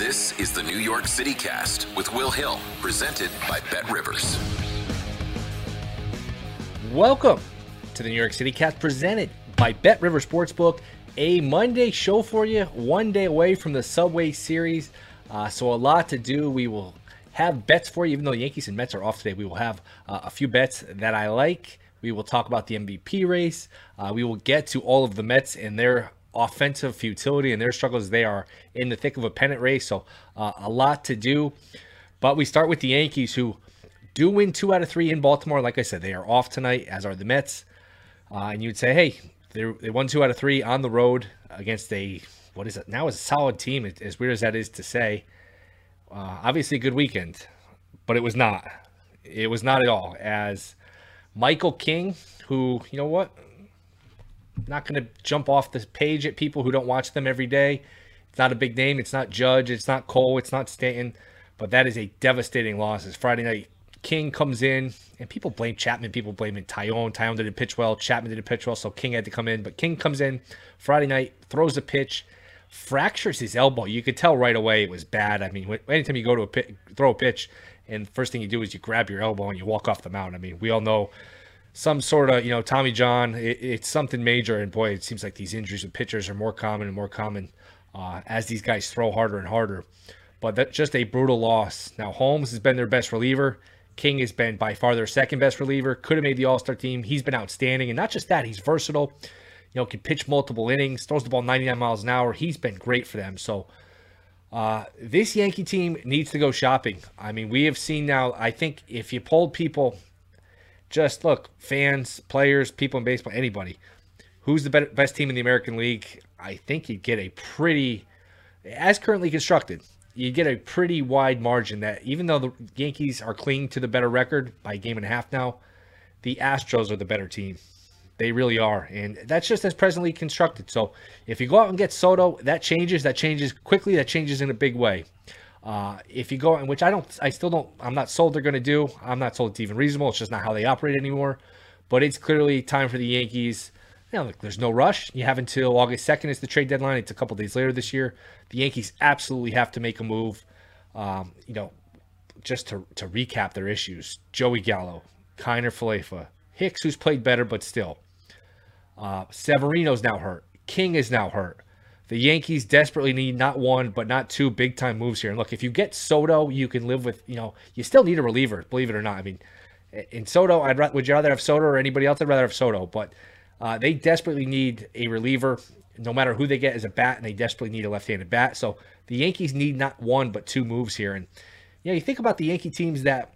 This is the New York City Cast with Will Hill, presented by Bet Rivers. Welcome to the New York City Cast, presented by Bet Rivers Sportsbook. A Monday show for you, one day away from the Subway Series. Uh, so, a lot to do. We will have bets for you, even though the Yankees and Mets are off today. We will have uh, a few bets that I like. We will talk about the MVP race. Uh, we will get to all of the Mets and their offensive futility and their struggles. They are in the thick of a pennant race, so uh, a lot to do. But we start with the Yankees, who do win two out of three in Baltimore. Like I said, they are off tonight, as are the Mets. Uh, and you'd say, hey, they won two out of three on the road against a what is it now? Is a solid team. As weird as that is to say, uh, obviously a good weekend, but it was not. It was not at all. As Michael King, who you know what, not going to jump off the page at people who don't watch them every day. It's not a big name. It's not Judge. It's not Cole. It's not Stanton. But that is a devastating loss. It's Friday night, King comes in, and people blame Chapman. People blame it Taillon. Taillon didn't pitch well. Chapman didn't pitch well, so King had to come in. But King comes in Friday night, throws a pitch, fractures his elbow. You could tell right away it was bad. I mean, anytime you go to a pit, throw a pitch, and first thing you do is you grab your elbow and you walk off the mound. I mean, we all know some sort of, you know, Tommy John. It, it's something major, and boy, it seems like these injuries with pitchers are more common and more common uh, as these guys throw harder and harder. But that's just a brutal loss. Now Holmes has been their best reliever. King has been by far their second best reliever. Could have made the All Star team. He's been outstanding, and not just that, he's versatile. You know, can pitch multiple innings, throws the ball 99 miles an hour. He's been great for them. So. Uh, this Yankee team needs to go shopping. I mean, we have seen now. I think if you polled people just look, fans, players, people in baseball, anybody. Who's the best team in the American League? I think you'd get a pretty, as currently constructed, you get a pretty wide margin that even though the Yankees are clinging to the better record by a game and a half now, the Astros are the better team. They really are. And that's just as presently constructed. So if you go out and get Soto, that changes. That changes quickly. That changes in a big way. Uh, if you go, in which I don't, I still don't, I'm not sold they're going to do. I'm not sold it's even reasonable. It's just not how they operate anymore. But it's clearly time for the Yankees. You know, look, there's no rush. You have until August 2nd is the trade deadline. It's a couple days later this year. The Yankees absolutely have to make a move. Um, you know, just to, to recap their issues Joey Gallo, Kiner Falefa, Hicks, who's played better, but still. Uh, Severino's now hurt. King is now hurt. The Yankees desperately need not one, but not two big time moves here. And look, if you get Soto, you can live with, you know, you still need a reliever, believe it or not. I mean, in Soto, I'd rather, would you rather have Soto or anybody else? I'd rather have Soto. But Uh, they desperately need a reliever, no matter who they get as a bat, and they desperately need a left-handed bat. So the Yankees need not one but two moves here. And yeah, you think about the Yankee teams that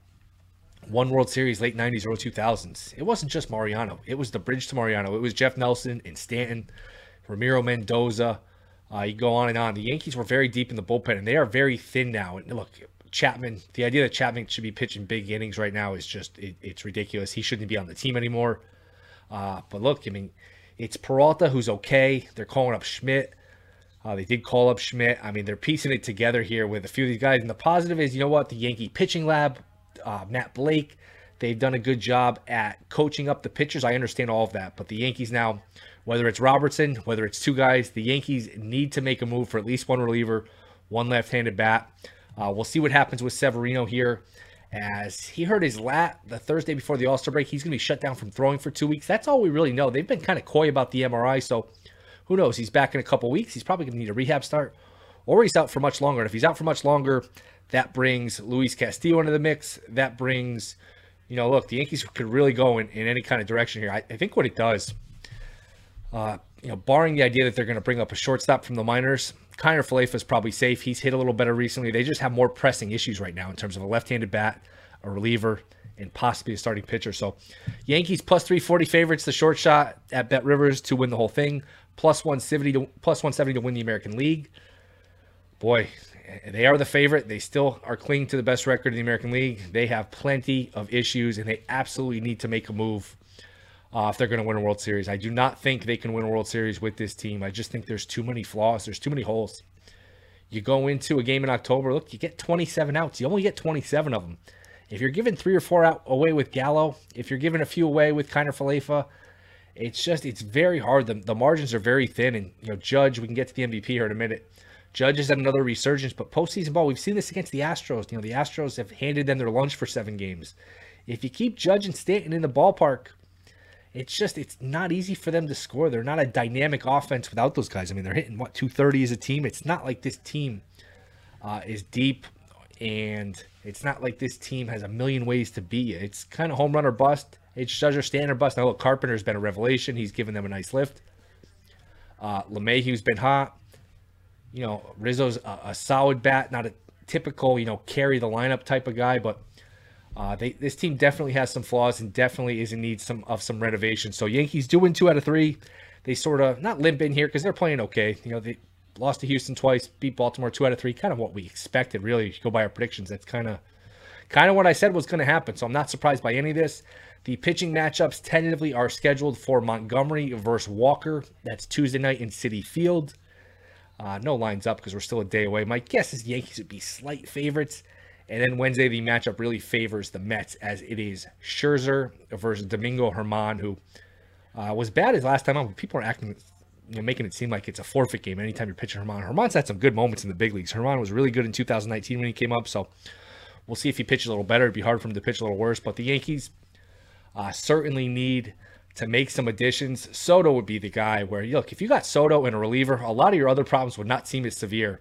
won World Series late '90s, early 2000s. It wasn't just Mariano; it was the bridge to Mariano. It was Jeff Nelson and Stanton, Ramiro Mendoza. Uh, you go on and on. The Yankees were very deep in the bullpen, and they are very thin now. And look, Chapman, the idea that Chapman should be pitching big innings right now is just it, it's ridiculous. He shouldn't be on the team anymore. Uh, but look, I mean, it's Peralta who's okay. They're calling up Schmidt. Uh, they did call up Schmidt. I mean, they're piecing it together here with a few of these guys. And the positive is, you know what? The Yankee pitching lab, uh, Matt Blake, they've done a good job at coaching up the pitchers. I understand all of that. But the Yankees now, whether it's Robertson, whether it's two guys, the Yankees need to make a move for at least one reliever, one left handed bat. Uh, we'll see what happens with Severino here. As he hurt his lat the Thursday before the All Star break, he's going to be shut down from throwing for two weeks. That's all we really know. They've been kind of coy about the MRI, so who knows? He's back in a couple weeks. He's probably going to need a rehab start, or he's out for much longer. And if he's out for much longer, that brings Luis Castillo into the mix. That brings, you know, look, the Yankees could really go in, in any kind of direction here. I, I think what it does, uh, you know, barring the idea that they're going to bring up a shortstop from the minors, Kiner Falefa is probably safe. He's hit a little better recently. They just have more pressing issues right now in terms of a left-handed bat, a reliever, and possibly a starting pitcher. So, Yankees plus 340 favorites, the short shot at Bet Rivers to win the whole thing, plus 170 to plus 170 to win the American League. Boy, they are the favorite. They still are clinging to the best record in the American League. They have plenty of issues, and they absolutely need to make a move uh, if they're going to win a World Series. I do not think they can win a World Series with this team. I just think there's too many flaws. There's too many holes. You go into a game in October, look, you get 27 outs. You only get 27 of them. If you're giving three or four out away with Gallo, if you're giving a few away with Kiner Falefa, it's just it's very hard. The, the margins are very thin, and you know, Judge, we can get to the MVP here in a minute. Judge is at another resurgence, but postseason ball, we've seen this against the Astros. You know, the Astros have handed them their lunch for seven games. If you keep Judge and Stanton in the ballpark, it's just it's not easy for them to score. They're not a dynamic offense without those guys. I mean, they're hitting what 230 as a team. It's not like this team uh, is deep, and it's not like this team has a million ways to be. It's kind of home run or bust. It's Judge or Stanton bust. Now look, Carpenter's been a revelation. He's given them a nice lift. Uh, LeMahieu's been hot. You know, Rizzo's a, a solid bat, not a typical you know carry the lineup type of guy, but uh, they, this team definitely has some flaws and definitely is in need some of some renovation. So Yankees doing two out of three. They sort of not limp in here because they're playing okay. You know, they lost to Houston twice, beat Baltimore two out of three. Kind of what we expected, really. If you go by our predictions, that's kind of kind of what I said was going to happen. So I'm not surprised by any of this. The pitching matchups tentatively are scheduled for Montgomery versus Walker. That's Tuesday night in Citi Field. Uh, no lines up because we're still a day away. My guess is Yankees would be slight favorites. And then Wednesday, the matchup really favors the Mets as it is Scherzer versus Domingo Germán, who uh, was bad his last time out. People are acting, you know, making it seem like it's a forfeit game anytime you're pitching Germán. Germán's had some good moments in the big leagues. Germán was really good in 2019 when he came up, so we'll see if he pitches a little better. It'd be hard for him to pitch a little worse, but the Yankees uh, certainly need to make some additions. Soto would be the guy where, look, if you got Soto and a reliever, a lot of your other problems would not seem as severe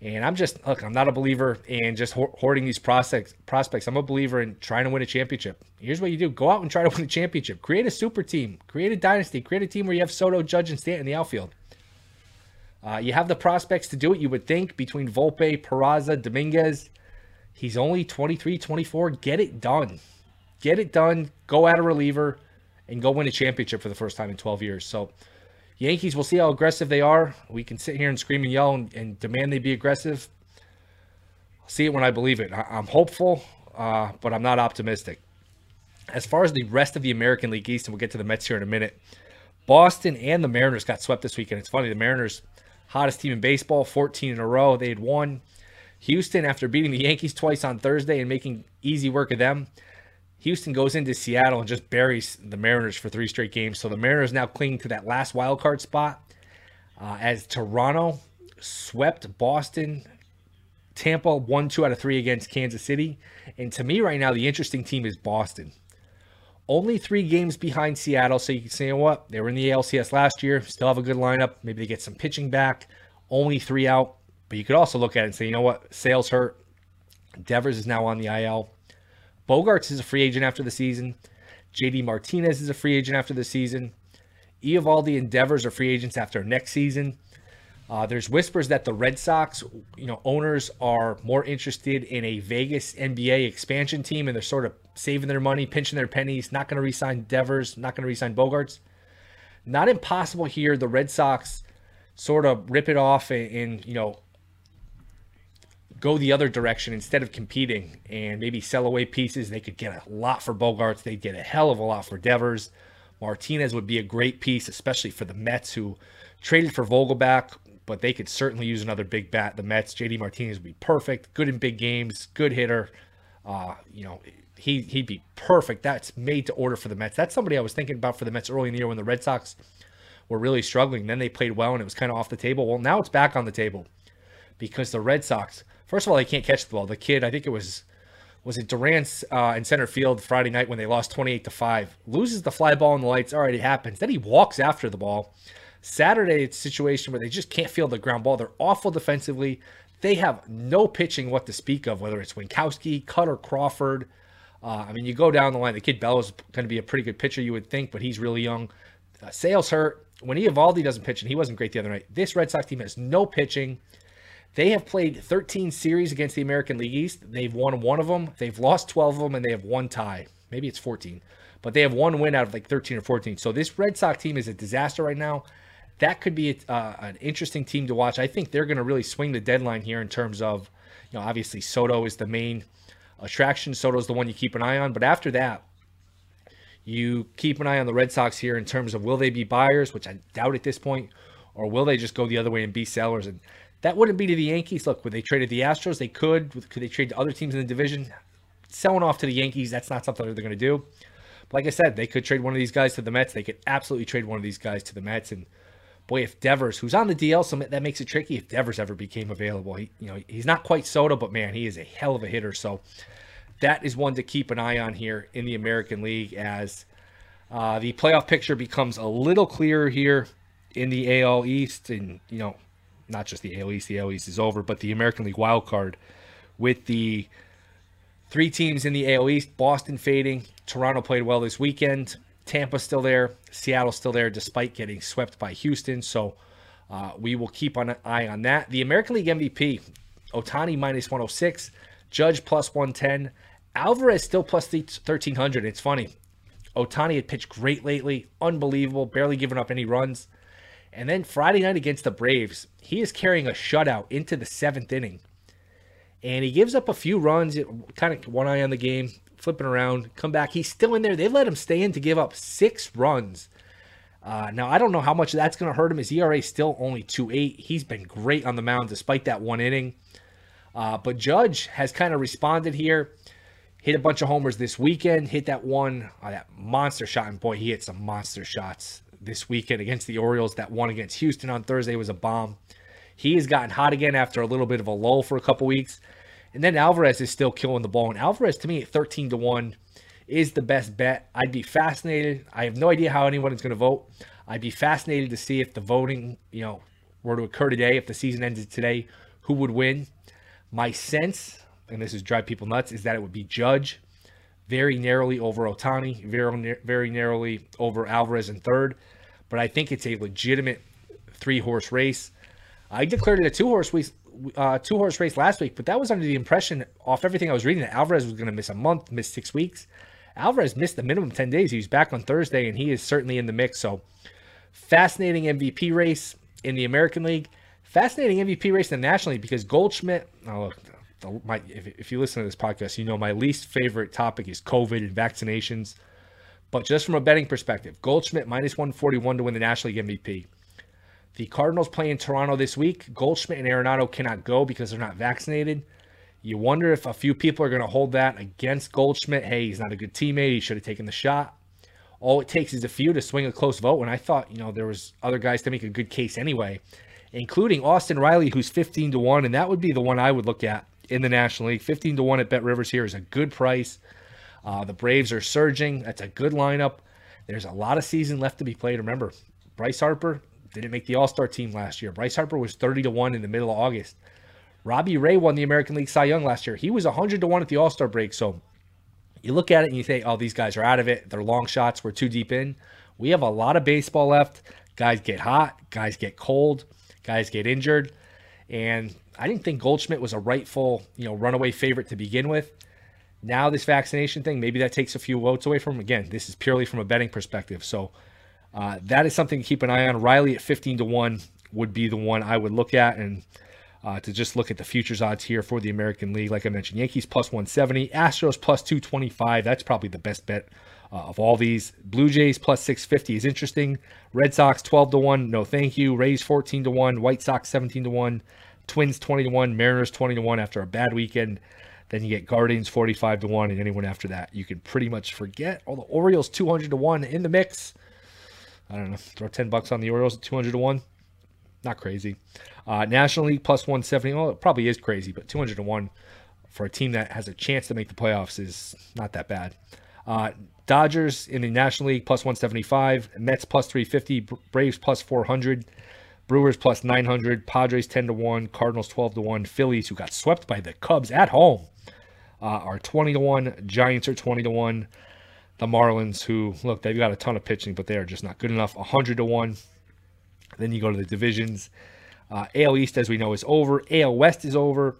and I'm just look, I'm not a believer in just hoarding these prospects. Prospects. I'm a believer in trying to win a championship. Here's what you do: go out and try to win a championship. Create a super team. Create a dynasty. Create a team where you have Soto, Judge, and Stanton in the outfield. Uh, you have the prospects to do it. You would think between Volpe, Peraza, Dominguez. He's only 23, 24. Get it done. Get it done. Go at a reliever and go win a championship for the first time in 12 years. So Yankees, we'll see how aggressive they are. We can sit here and scream and yell and, and demand they be aggressive. I'll see it when I believe it. I, am hopeful, uh, but I'm not optimistic. As far as the rest of the American League East, and we'll get to the Mets here in a minute, Boston and the Mariners got swept this weekend. It's funny, the Mariners, hottest team in baseball, 14 in a row. They had won. Houston, after beating the Yankees twice on Thursday and making easy work of them, Houston goes into Seattle and just buries the Mariners for three straight games. So the Mariners now cling to that last wild card spot uh, as Toronto swept Boston. Tampa won two out of three against Kansas City. And to me, right now, the interesting team is Boston. Only three games behind Seattle. So you can say, you know what? They were in the ALCS last year, still have a good lineup. Maybe they get some pitching back. Only three out. But you could also look at it and say, you know what? Sale's hurt. Devers is now on the IL. Bogaerts is a free agent after the season. JD Martinez is a free agent after the season. Eovaldi and Devers are free agents after next season. Uh, there's whispers that the Red Sox, you know, owners are more interested in a Vegas NBA expansion team, and they're sort of saving their money, pinching their pennies. Not going to resign Devers, not going to resign Bogaerts. Not impossible here. The Red Sox sort of rip it off and, and you know go the other direction instead of competing and maybe sell away pieces. They could get a lot for Bogaerts. They'd get a hell of a lot for Devers. Martinez would be a great piece, especially for the Mets who traded for Vogelbach, but they could certainly use another big bat. The Mets, JD Martinez would be perfect, good in big games, good hitter. Uh, you know, he he'd be perfect. That's made to order for the Mets. That's somebody I was thinking about for the Mets early in the year when the Red Sox were really struggling. Then they played well and it was kind of off the table. Well, now it's back on the table because the Red Sox, first of all, they can't catch the ball. The kid, I think it was was it Durant's uh, in center field Friday night when they lost 28 to 5, loses the fly ball in the lights. It happens. Then he walks after the ball. Saturday, it's a situation where they just can't feel the ground ball. They're awful defensively. They have no pitching what to speak of, whether it's Winckowski, Kutter, Crawford. Uh, I mean, you go down the line. The kid Bell is going to be a pretty good pitcher, you would think, but he's really young. Uh, Sale's hurt. When Eovaldi doesn't pitch, and he wasn't great the other night, this Red Sox team has no pitching. They have played 13 series against the American League East. They've won one of them. They've lost 12 of them, and they have one tie. Maybe it's 14, but they have one win out of like 13 or 14. So this Red Sox team is a disaster right now. That could be a, uh, an interesting team to watch. I think they're going to really swing the deadline here in terms of, you know, obviously Soto is the main attraction. Soto's the one you keep an eye on, but after that, you keep an eye on the Red Sox here in terms of will they be buyers, which I doubt at this point, or will they just go the other way and be sellers? And that wouldn't be to the Yankees. Look, when they traded the Astros, they could. Could they trade to other teams in the division? Selling off to the Yankees, that's not something that they're going to do. But like I said, they could trade one of these guys to the Mets. They could absolutely trade one of these guys to the Mets. And boy, if Devers, who's on the DL, so that makes it tricky. If Devers ever became available, he, you know, he's not quite Soto, but man, he is a hell of a hitter. So that is one to keep an eye on here in the American League as uh, the playoff picture becomes a little clearer here in the AL East, and you know not just the AL East, the AL East is over, but the American League wild card with the three teams in the AL East, Boston fading, Toronto played well this weekend, Tampa still there, Seattle still there despite getting swept by Houston. So uh, we will keep an eye on that. The American League MVP, Ohtani minus 106, Judge plus 110, Alvarez still plus 1300. It's funny. Ohtani had pitched great lately, unbelievable, barely giving up any runs. And then Friday night against the Braves, he is carrying a shutout into the seventh inning. And he gives up a few runs, kind of one eye on the game, flipping around, come back. He's still in there. They let him stay in to give up six runs. Uh, now, I don't know how much that's going to hurt him. His ERA still only 2 8. He's been great on the mound despite that one inning. Uh, but Judge has kind of responded here. Hit a bunch of homers this weekend. Hit that one, uh, that monster shot. And boy, he hit some monster shots this weekend against the Orioles. That one against Houston on Thursday was a bomb. He has gotten hot again after a little bit of a lull for a couple weeks. And then Alvarez is still killing the ball. And Alvarez, to me, at 13 to 1, is the best bet. I'd be fascinated. I have no idea how anyone is going to vote. I'd be fascinated to see if the voting, you know, were to occur today, if the season ended today, who would win. My sense, and this is drive people nuts, is that it would be Judge very narrowly over Ohtani, very, very narrowly over Alvarez in third but I think it's a legitimate three horse race. I declared it a two horse race, uh, two horse race last week, but that was under the impression, off everything I was reading, that Alvarez was going to miss a month, miss six weeks. Alvarez missed the minimum 10 days. He was back on Thursday, and he is certainly in the mix. So, fascinating MVP race in the American League. Fascinating MVP race in the National League because Goldschmidt, oh, the, my, if, if you listen to this podcast, you know my least favorite topic is COVID and vaccinations. But just from a betting perspective, Goldschmidt minus 141 to win the National League MVP. The Cardinals play in Toronto this week. Goldschmidt and Arenado cannot go because they're not vaccinated. You wonder if a few people are going to hold that against Goldschmidt. Hey, he's not a good teammate. He should have taken the shot. All it takes is a few to swing a close vote. And I thought, you know, there was other guys to make a good case anyway, including Austin Riley, who's 15 to 1. And that would be the one I would look at in the National League. 15 to 1 at Bet Rivers here is a good price. Uh, the Braves are surging. That's a good lineup. There's a lot of season left to be played. Remember, Bryce Harper didn't make the All Star team last year. Bryce Harper was 30 to 1 in the middle of August. Robbie Ray won the American League Cy Young last year. He was 100 to 1 at the All Star break. So you look at it and you think, oh, these guys are out of it. They're long shots. We're too deep in. We have a lot of baseball left. Guys get hot, guys get cold, guys get injured. And I didn't think Goldschmidt was a rightful, you know, runaway favorite to begin with. Now this vaccination thing, maybe that takes a few votes away from. Again, this is purely from a betting perspective. So uh, that is something to keep an eye on. Riley at 15 to 1 would be the one I would look at. And uh, to just look at the futures odds here for the American League, like I mentioned, Yankees plus 170, Astros plus 225. That's probably the best bet uh, of all these. Blue Jays plus 650 is interesting. Red Sox 12 to 1, no thank you. Rays 14 to 1, White Sox 17 to 1, Twins 20 to 1, Mariners 20 to 1 after a bad weekend. Then you get Guardians 45 to 1, and anyone after that, you can pretty much forget. All the Orioles 200 to 1 in the mix. I don't know, throw 10 bucks on the Orioles at 200 to 1. Not crazy. Uh, National League plus 170. Well, it probably is crazy, but 200 to 1 for a team that has a chance to make the playoffs is not that bad. Uh, Dodgers in the National League plus 175, Mets plus 350, Braves plus 400, Brewers plus 900, Padres 10 to 1, Cardinals 12 to 1, Phillies who got swept by the Cubs at home uh, are 20 to 1, Giants are 20 to 1, the Marlins who look they've got a ton of pitching but they are just not good enough 100 to 1. Then you go to the divisions. Uh, AL East as we know is over, AL West is over.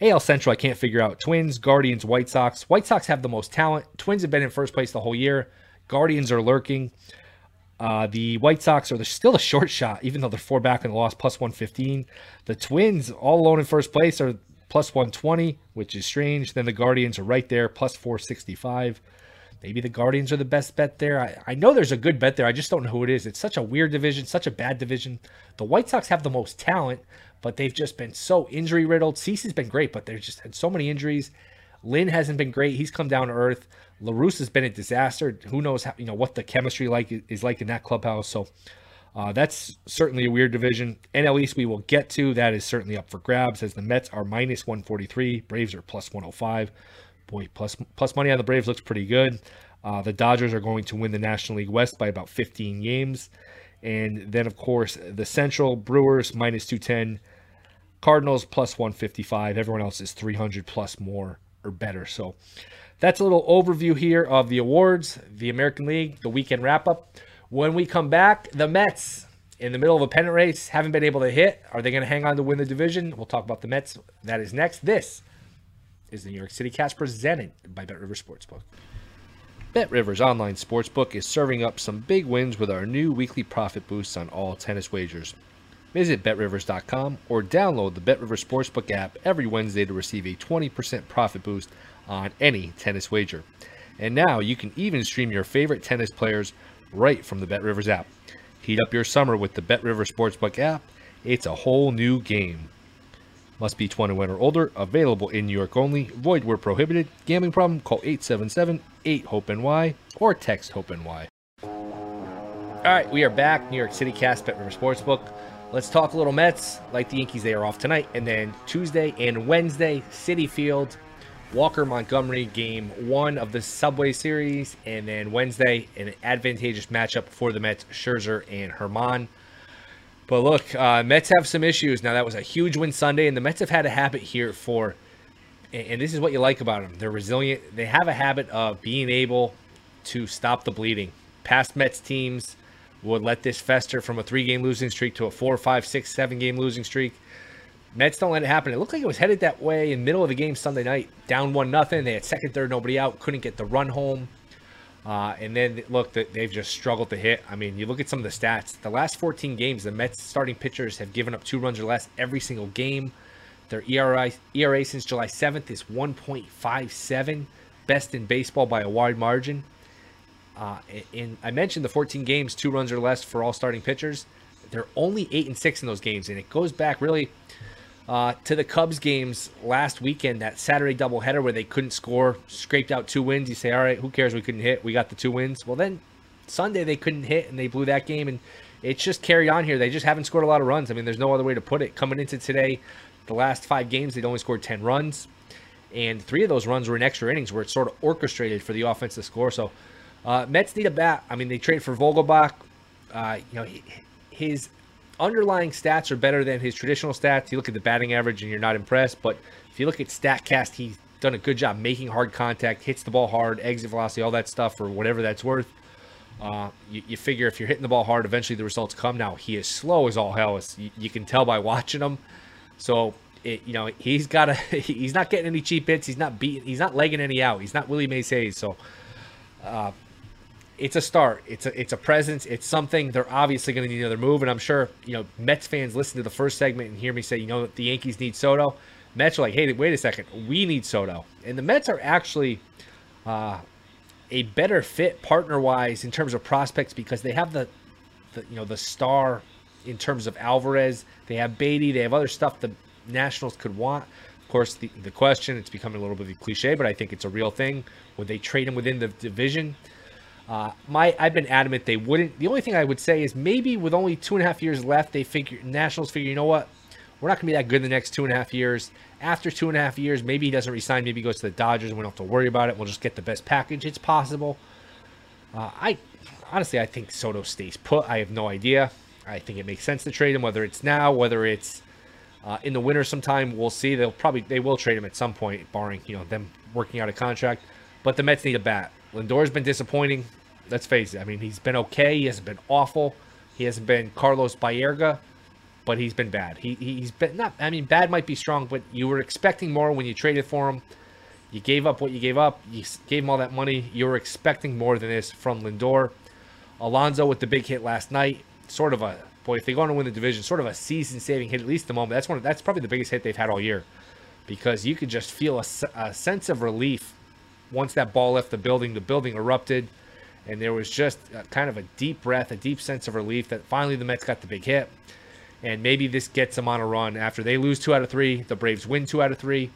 AL Central, I can't figure out. Twins, Guardians, White Sox. White Sox have the most talent. Twins have been in first place the whole year. Guardians are lurking. Uh, the White Sox are still a short shot, even though they're four back in the loss, plus 115. The Twins, all alone in first place, are plus 120, which is strange. Then the Guardians are right there, plus 465. Maybe the Guardians are the best bet there. I, I know there's a good bet there. I just don't know who it is. It's such a weird division, such a bad division. The White Sox have the most talent, but they've just been so injury riddled. Cease's been great, but they've just had so many injuries. Lynn hasn't been great. He's come down to earth. La Russa has been a disaster. Who knows how, you know what the chemistry like is like in that clubhouse. So uh, that's certainly a weird division. NL East we will get to. That is certainly up for grabs as the Mets are minus 143. Braves are plus 105. Boy, plus plus money on the Braves looks pretty good. Uh, the Dodgers are going to win the National League West by about 15 games. And then, of course, the Central Brewers minus 210, Cardinals plus 155. Everyone else is 300 plus more or better. So that's a little overview here of the awards, the American League, the weekend wrap up. When we come back, the Mets in the middle of a pennant race haven't been able to hit. Are they going to hang on to win the division? We'll talk about the Mets. That is next. This is the New York City Cast presented by Bet River Sportsbook. Bet Rivers online sportsbook is serving up some big wins with our new weekly profit boosts on all tennis wagers. Visit betrivers.com or download the Bet Rivers Sportsbook app every Wednesday to receive a 20% profit boost on any tennis wager. And now you can even stream your favorite tennis players right from the Bet Rivers app. Heat up your summer with the Bet Rivers Sportsbook app. It's a whole new game. Must be 21 or older. Available in New York only. Void where prohibited. Gambling problem? Call 877-8-HOPE-NY or text HOPE-NY. All right, we are back. New York City Cast Bet River Sportsbook. Let's talk a little Mets. Like the Yankees, they are off tonight. And then Tuesday and Wednesday, Citi Field, Walker Montgomery, game one of the Subway Series. And then Wednesday, an advantageous matchup for the Mets, Scherzer and Germán. But look, uh, Mets have some issues. Now, that was a huge win Sunday, and the Mets have had a habit here for, and this is what you like about them. They're resilient. They have a habit of being able to stop the bleeding. Past Mets teams would let this fester from a three game losing streak to a four, five, six, seven game losing streak. Mets don't let it happen. It looked like it was headed that way in middle of the game Sunday night. Down one nothing. They had second, third, nobody out. Couldn't get the run home. Uh, and then look, they've just struggled to hit. I mean, you look at some of the stats. The last 14 games, the Mets starting pitchers have given up two runs or less every single game. Their ERA, ERA since July 7th is 1.57, best in baseball by a wide margin. Uh, and I mentioned the 14 games, two runs or less for all starting pitchers. They're only eight and six in those games, and it goes back really uh, to the Cubs games last weekend, that Saturday doubleheader where they couldn't score, scraped out two wins. You say, all right, who cares? We couldn't hit. We got the two wins. Well, then Sunday they couldn't hit and they blew that game. And it's just carried on here. They just haven't scored a lot of runs. I mean, there's no other way to put it. Coming into today, the last five games, they'd only scored 10 runs. And three of those runs were in extra innings where it's sort of orchestrated for the offense to score. So uh, Mets need a bat. I mean, they trade for Vogelbach. Uh, you know, his underlying stats are better than his traditional stats. You look at the batting average and you're not impressed, but if you look at StatCast, he's done a good job making hard contact, hits the ball hard, exit velocity, all that stuff for whatever that's worth. Uh, you, you, figure if you're hitting the ball hard, eventually the results come. Now he is slow as all hell. You, you, can tell by watching him. So it, you know he's got a he's not getting any cheap hits. He's not beating. He's not legging any out. He's not Willie Mays Hayes. So uh, it's a start. It's a it's a presence. It's something they're obviously going to need another move. And I'm sure you know Mets fans listen to the first segment and hear me say, you know, the Yankees need Soto. Mets are like, hey, wait a second, we need Soto, and the Mets are actually. Uh, a better fit partner wise in terms of prospects because they have the, the you know the star in terms of Alvarez. They have Baty. They have other stuff the Nationals could want. Of course, the, the question it's becoming a little bit of a cliche, but I think it's a real thing. Would they trade him within the division? Uh, my I've been adamant they wouldn't. The only thing I would say is maybe with only two and a half years left, they figure Nationals figure, you know what, we're not going to be that good in the next two and a half years. After two and a half years, maybe he doesn't resign. Maybe he goes to the Dodgers, and we don't have to worry about it. We'll just get the best package. It's possible. Uh, I honestly, I think Soto stays put. I have no idea. I think it makes sense to trade him, whether it's now, whether it's uh, in the winter sometime. We'll see. They'll probably they will trade him at some point, barring you know them working out a contract. But the Mets need a bat. Lindor's been disappointing. Let's face it. I mean, he's been okay. He hasn't been awful. He hasn't been Carlos Baerga but he's been bad. He he's been not. I mean, bad might be strong, but you were expecting more when you traded for him. You gave up what you gave up. You gave him all that money. You were expecting more than this from Lindor. Alonso with the big hit last night, sort of a boy. If they go on to win the division, sort of a season-saving hit at least the moment. That's one. Of, that's probably the biggest hit they've had all year, because you could just feel a, a sense of relief once that ball left the building. The building erupted, and there was just a, kind of a deep breath, a deep sense of relief that finally the Mets got the big hit and maybe this gets them on a run after they lose two out of three. The Braves win two out of three.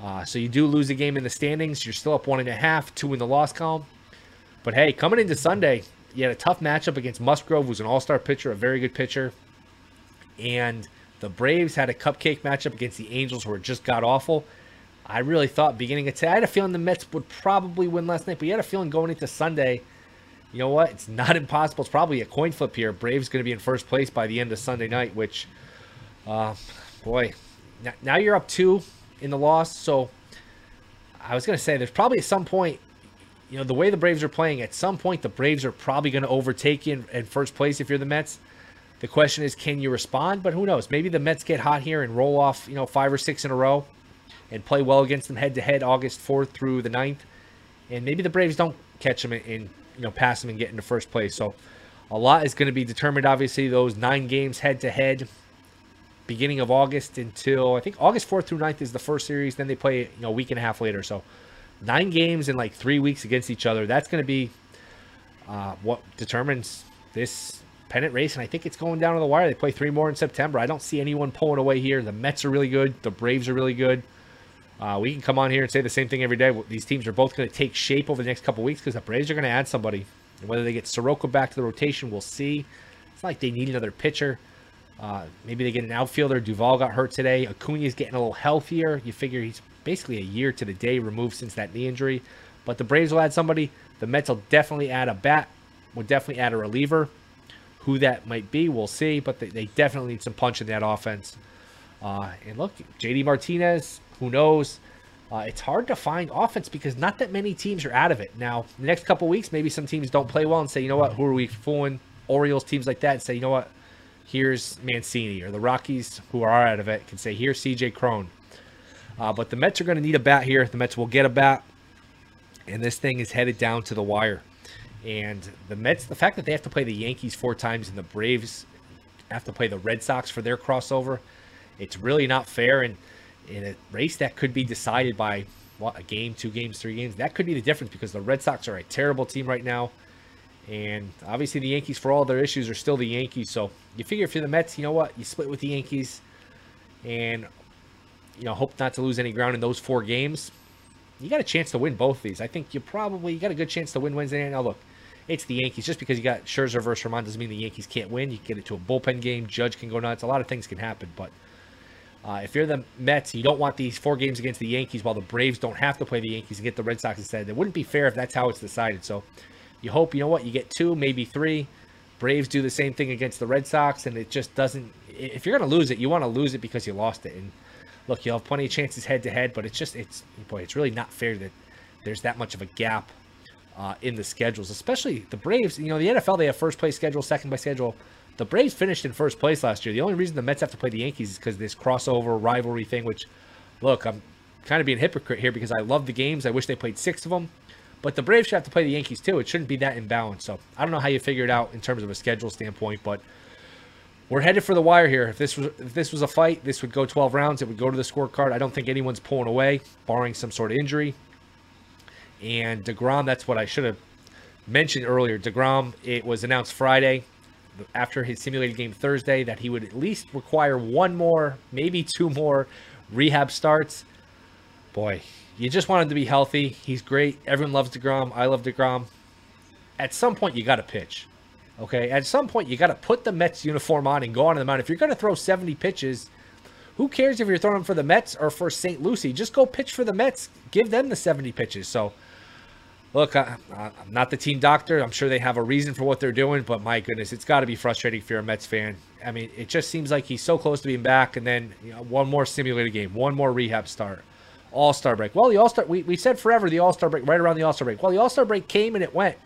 Uh, so you do lose a game in the standings. You're still up one and a half, two in the loss column. But hey, coming into Sunday, you had a tough matchup against Musgrove, who's an all-star pitcher, a very good pitcher, and the Braves had a cupcake matchup against the Angels, who were just got awful. I really thought beginning of today, I had a feeling the Mets would probably win last night, but you had a feeling going into Sunday you know what? It's not impossible. It's probably a coin flip here. Braves going to be in first place by the end of Sunday night, which, uh, boy, now you're up two in the loss. So I was going to say there's probably at some point, you know, the way the Braves are playing, at some point the Braves are probably going to overtake you in, in first place if you're the Mets. The question is, can you respond? But who knows? Maybe the Mets get hot here and roll off, you know, five or six in a row and play well against them head to head August 4th through the 9th. And maybe the Braves don't catch them and you know pass them and get into first place. So a lot is going to be determined. Obviously, those nine games head to head, beginning of August until I think August fourth through 9th is the first series. Then they play you know a week and a half later. So nine games in like three weeks against each other. That's going to be uh, what determines this pennant race. And I think it's going down to the wire. They play three more in September. I don't see anyone pulling away here. The Mets are really good. The Braves are really good. Uh, we can come on here and say the same thing every day. These teams are both going to take shape over the next couple weeks because the Braves are going to add somebody. And whether they get Soroka back to the rotation, we'll see. It's like they need another pitcher. Uh, maybe they get an outfielder. Duvall got hurt today. Acuna's getting a little healthier. You figure he's basically a year to the day removed since that knee injury. But the Braves will add somebody. The Mets will definitely add a bat. Will definitely add a reliever. Who that might be, we'll see. But they, they definitely need some punch in that offense. Uh, and look, JD Martinez, who knows? Uh, it's hard to find offense because not that many teams are out of it. Now, the next couple weeks, maybe some teams don't play well and say, you know what, who are we fooling? Orioles, teams like that, and say, you know what, here's Mancini. Or the Rockies, who are out of it, can say, here's CJ Cron. Uh, but the Mets are going to need a bat here. The Mets will get a bat. And this thing is headed down to the wire. And the Mets, the fact that they have to play the Yankees four times and the Braves have to play the Red Sox for their crossover, it's really not fair. And in a race that could be decided by what a game, two games, three games. That could be the difference because the Red Sox are a terrible team right now. And obviously, the Yankees, for all their issues, are still the Yankees. So you figure if you're the Mets, you know what? You split with the Yankees and, you know, hope not to lose any ground in those four games. You got a chance to win both these. I think you probably you got a good chance to win Wednesday night. Now, look, it's the Yankees. Just because you got Scherzer versus Germán doesn't mean the Yankees can't win. You can get it to a bullpen game. Judge can go nuts. A lot of things can happen. But uh, if you're the Mets, you don't want these four games against the Yankees while the Braves don't have to play the Yankees and get the Red Sox instead. It wouldn't be fair if that's how it's decided. So you hope, you know what, you get two, maybe three. Braves do the same thing against the Red Sox, and it just doesn't. If you're going to lose it, you want to lose it because you lost it. And look, you'll have plenty of chances head to head, but it's just, it's boy, it's really not fair that there's that much of a gap uh, in the schedules, especially the Braves. You know, the NFL they have first place schedule, second by schedule. The Braves finished in first place last year. The only reason the Mets have to play the Yankees is because this crossover rivalry thing. Which, look, I'm kind of being hypocrite here because I love the games. I wish they played six of them, but the Braves should have to play the Yankees too. It shouldn't be that imbalanced. So I don't know how you figure it out in terms of a schedule standpoint, but we're headed for the wire here. If this was if this was a fight, this would go 12 rounds. It would go to the scorecard. I don't think anyone's pulling away, barring some sort of injury. And Degrom, that's what I should have mentioned earlier. Degrom, it was announced Friday after his simulated game Thursday that he would at least require one more, maybe two more rehab starts. Boy, you just want him to be healthy. He's great. Everyone loves DeGrom. I love DeGrom. At some point, you got to pitch. Okay, at some point you got to put the Mets uniform on and go on the mound. If you're going to throw 70 pitches, who cares if you're throwing for the Mets or for St. Lucie? Just go pitch for the Mets. Give them the 70 pitches. So, look, I, am not the team doctor. I'm sure they have a reason for what they're doing, but my goodness, it's got to be frustrating if you're a Mets fan. I mean, it just seems like he's so close to being back, and then you know, one more simulated game, one more rehab start, All Star break. Well, the All Star, we, we said forever the All Star break, right around the All Star break. Well, the All Star break came and it went.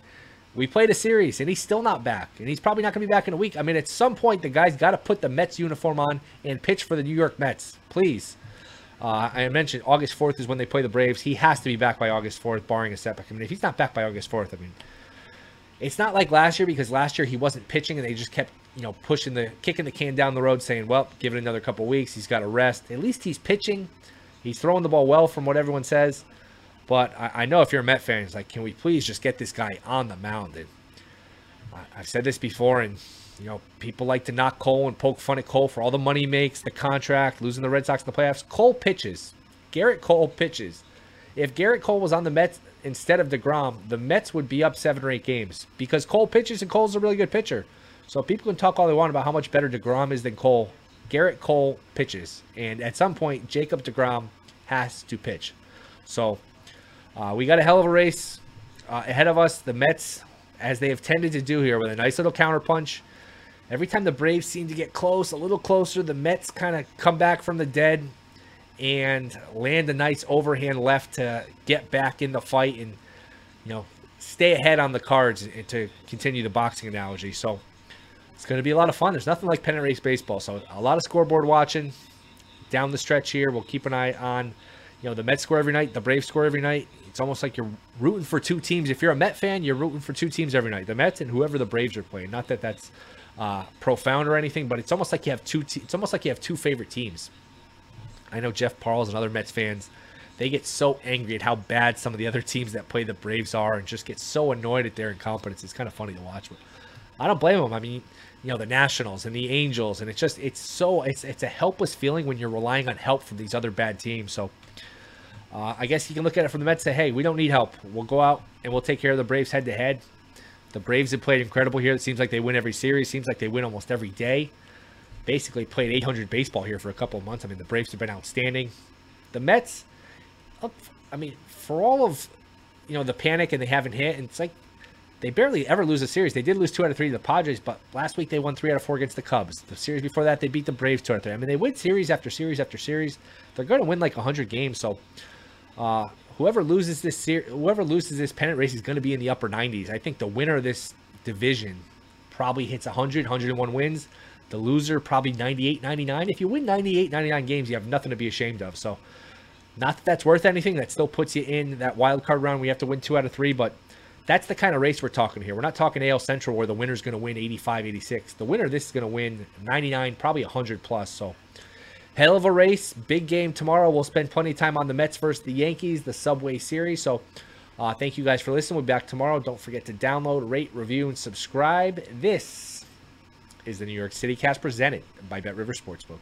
We played a series, and he's still not back, and he's probably not going to be back in a week. I mean, at some point, the guy's got to put the Mets uniform on and pitch for the New York Mets, please. Uh, I mentioned August 4th is when they play the Braves. He has to be back by August 4th, barring a setback. I mean, if he's not back by August 4th, I mean, it's not like last year because last year he wasn't pitching and they just kept, you know, pushing the, kicking the can down the road, saying, well, give it another couple weeks. He's got to rest. At least he's pitching. He's throwing the ball well, from what everyone says. But I, I know if you're a Met fan, it's like, can we please just get this guy on the mound? And I've said this before, and you know, people like to knock Cole and poke fun at Cole for all the money he makes, the contract, losing the Red Sox in the playoffs. Cole pitches. Gerrit Cole pitches. If Gerrit Cole was on the Mets instead of DeGrom, the Mets would be up seven or eight games because Cole pitches and Cole's a really good pitcher. So people can talk all they want about how much better DeGrom is than Cole. Gerrit Cole pitches. And at some point, Jacob DeGrom has to pitch. So uh, we got a hell of a race uh, ahead of us. The Mets as they have tended to do here with a nice little counterpunch. Every time the Braves seem to get close, a little closer, the Mets kind of come back from the dead and land a nice overhand left to get back in the fight and you know stay ahead on the cards and to continue the boxing analogy. So it's going to be a lot of fun. There's nothing like pennant race baseball. So a lot of scoreboard watching down the stretch here. We'll keep an eye on you know the Mets score every night, the Braves score every night. It's almost like you're rooting for two teams. If you're a Met fan, you're rooting for two teams every night: the Mets and whoever the Braves are playing. Not that that's uh, profound or anything, but it's almost like you have two. Te- it's almost like you have two favorite teams. I know Jeff Parles and other Mets fans. They get so angry at how bad some of the other teams that play the Braves are, and just get so annoyed at their incompetence. It's kind of funny to watch. But I don't blame them. I mean, you know, the Nationals and the Angels, and it's just it's so it's it's a helpless feeling when you're relying on help from these other bad teams. So uh, I guess you can look at it from the Mets say, hey, we don't need help. We'll go out and we'll take care of the Braves head to head. The Braves have played incredible here. It seems like they win every series. Seems like they win almost every day. Basically played 800 baseball here for a couple of months. I mean, the Braves have been outstanding. The Mets, I mean, for all of you know the panic and they haven't hit, and it's like they barely ever lose a series. They did lose two out of three to the Padres, but last week they won three out of four against the Cubs. The series before that, they beat the Braves two out of three. I mean, they win series after series after series. They're going to win like 100 games. So uh, whoever loses this ser- whoever loses this pennant race is going to be in the upper 90s. I think the winner of this division probably hits 100, 101 wins. The loser probably 98, 99. If you win 98, 99 games, you have nothing to be ashamed of. So, not that that's worth anything. That still puts you in that wild card round. We have to win two out of three, but that's the kind of race we're talking here. We're not talking AL Central where the winner's going to win 85, 86. The winner this is going to win 99, probably 100 plus. So, hell of a race. Big game tomorrow. We'll spend plenty of time on the Mets versus the Yankees, the Subway Series. So uh, thank you guys for listening. We'll be back tomorrow. Don't forget to download, rate, review, and subscribe. This is the New York City Cast presented by Bet River Sportsbook.